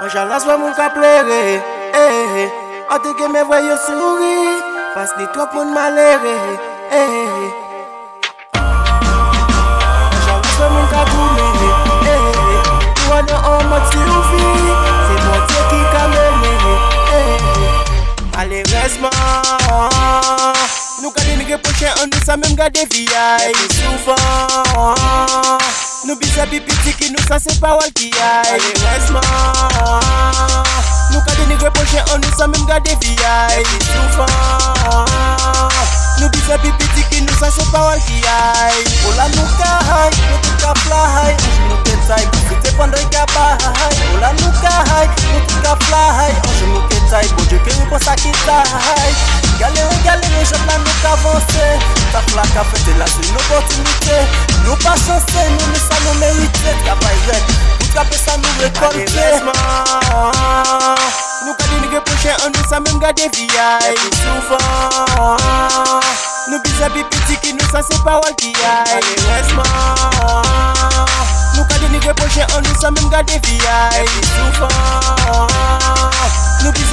An jan wè moun ka plere eh, eh. An te ke me yo souri Pas ni trop moun malere eh, An jan wè moun ka koumi Ou an an an mot si ouvi Se mwen te ki ka kamene Ale resman Nou ka denige poche an nou sa men gade viyay Epi soufan Nou bize pipiti ki nou sa se pa wal ki ay. Resman Nou ka denige poche an nou sa menm gade viyay Epi soufan Nou bize pipiti ki nou sa se pa wal ki ay. Ola nou ka hay, nou tou ka fly. Anj nou ken tay, bifite pandoy ka bahay Ola nou ka hay, nou tou ka fly. Anj nou ken tay, bonje ke nou konsa ki tay. Galere, galere, jot la nou ka avanse Ka fete la sou nou kontinite Nou pa chanse, nou ne sa nou merite Trabay red, pou trape sa nou rekonte Nou ka di nige poche an nou sa mèm gade viyay Epi soufan Nou bizabi piti ki nou sa se pa wal kiyay Kade resman Nou ka di nige poche an nou sa mèm gade viyay Epi soufan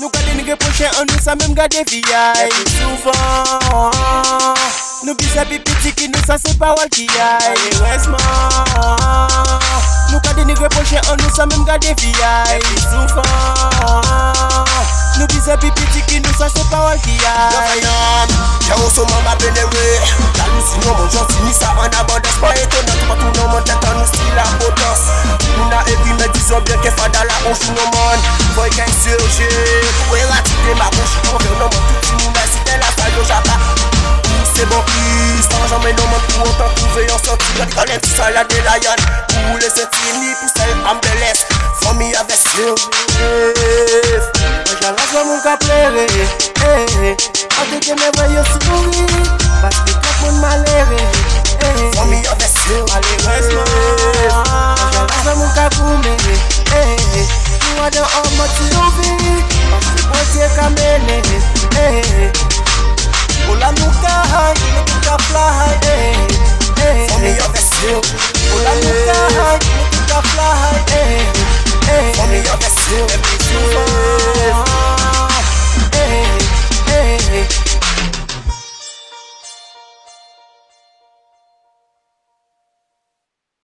Nou ka denige poche an nou sa menm gade viyay Epi soufan Nou bize pipiti ki nou sa se pa wal ki ay Ale resman Nou ka denigre poche an nou sa menm gade viyay Epi soufan Nou bize pipiti ki nou sa se pa wal ki Yo ay fayan, jè ou souman ba benere La nou si nou moun janti ni sa an abodes Pa etonan, pa tou nou moun tetan nou si la potos Nou na evi me dizon bien ke fada on joue nan man Voy gen surje Wè rati de ma bouche Mwen fè nan mwen touti mou si la fay yo japa Se bon pis Tan jan men man pou an tan Trouve yon sorti Yon konen ti la de la yon Pou le senti ni pou sel am de les Fon la zwa moun ka plere Ante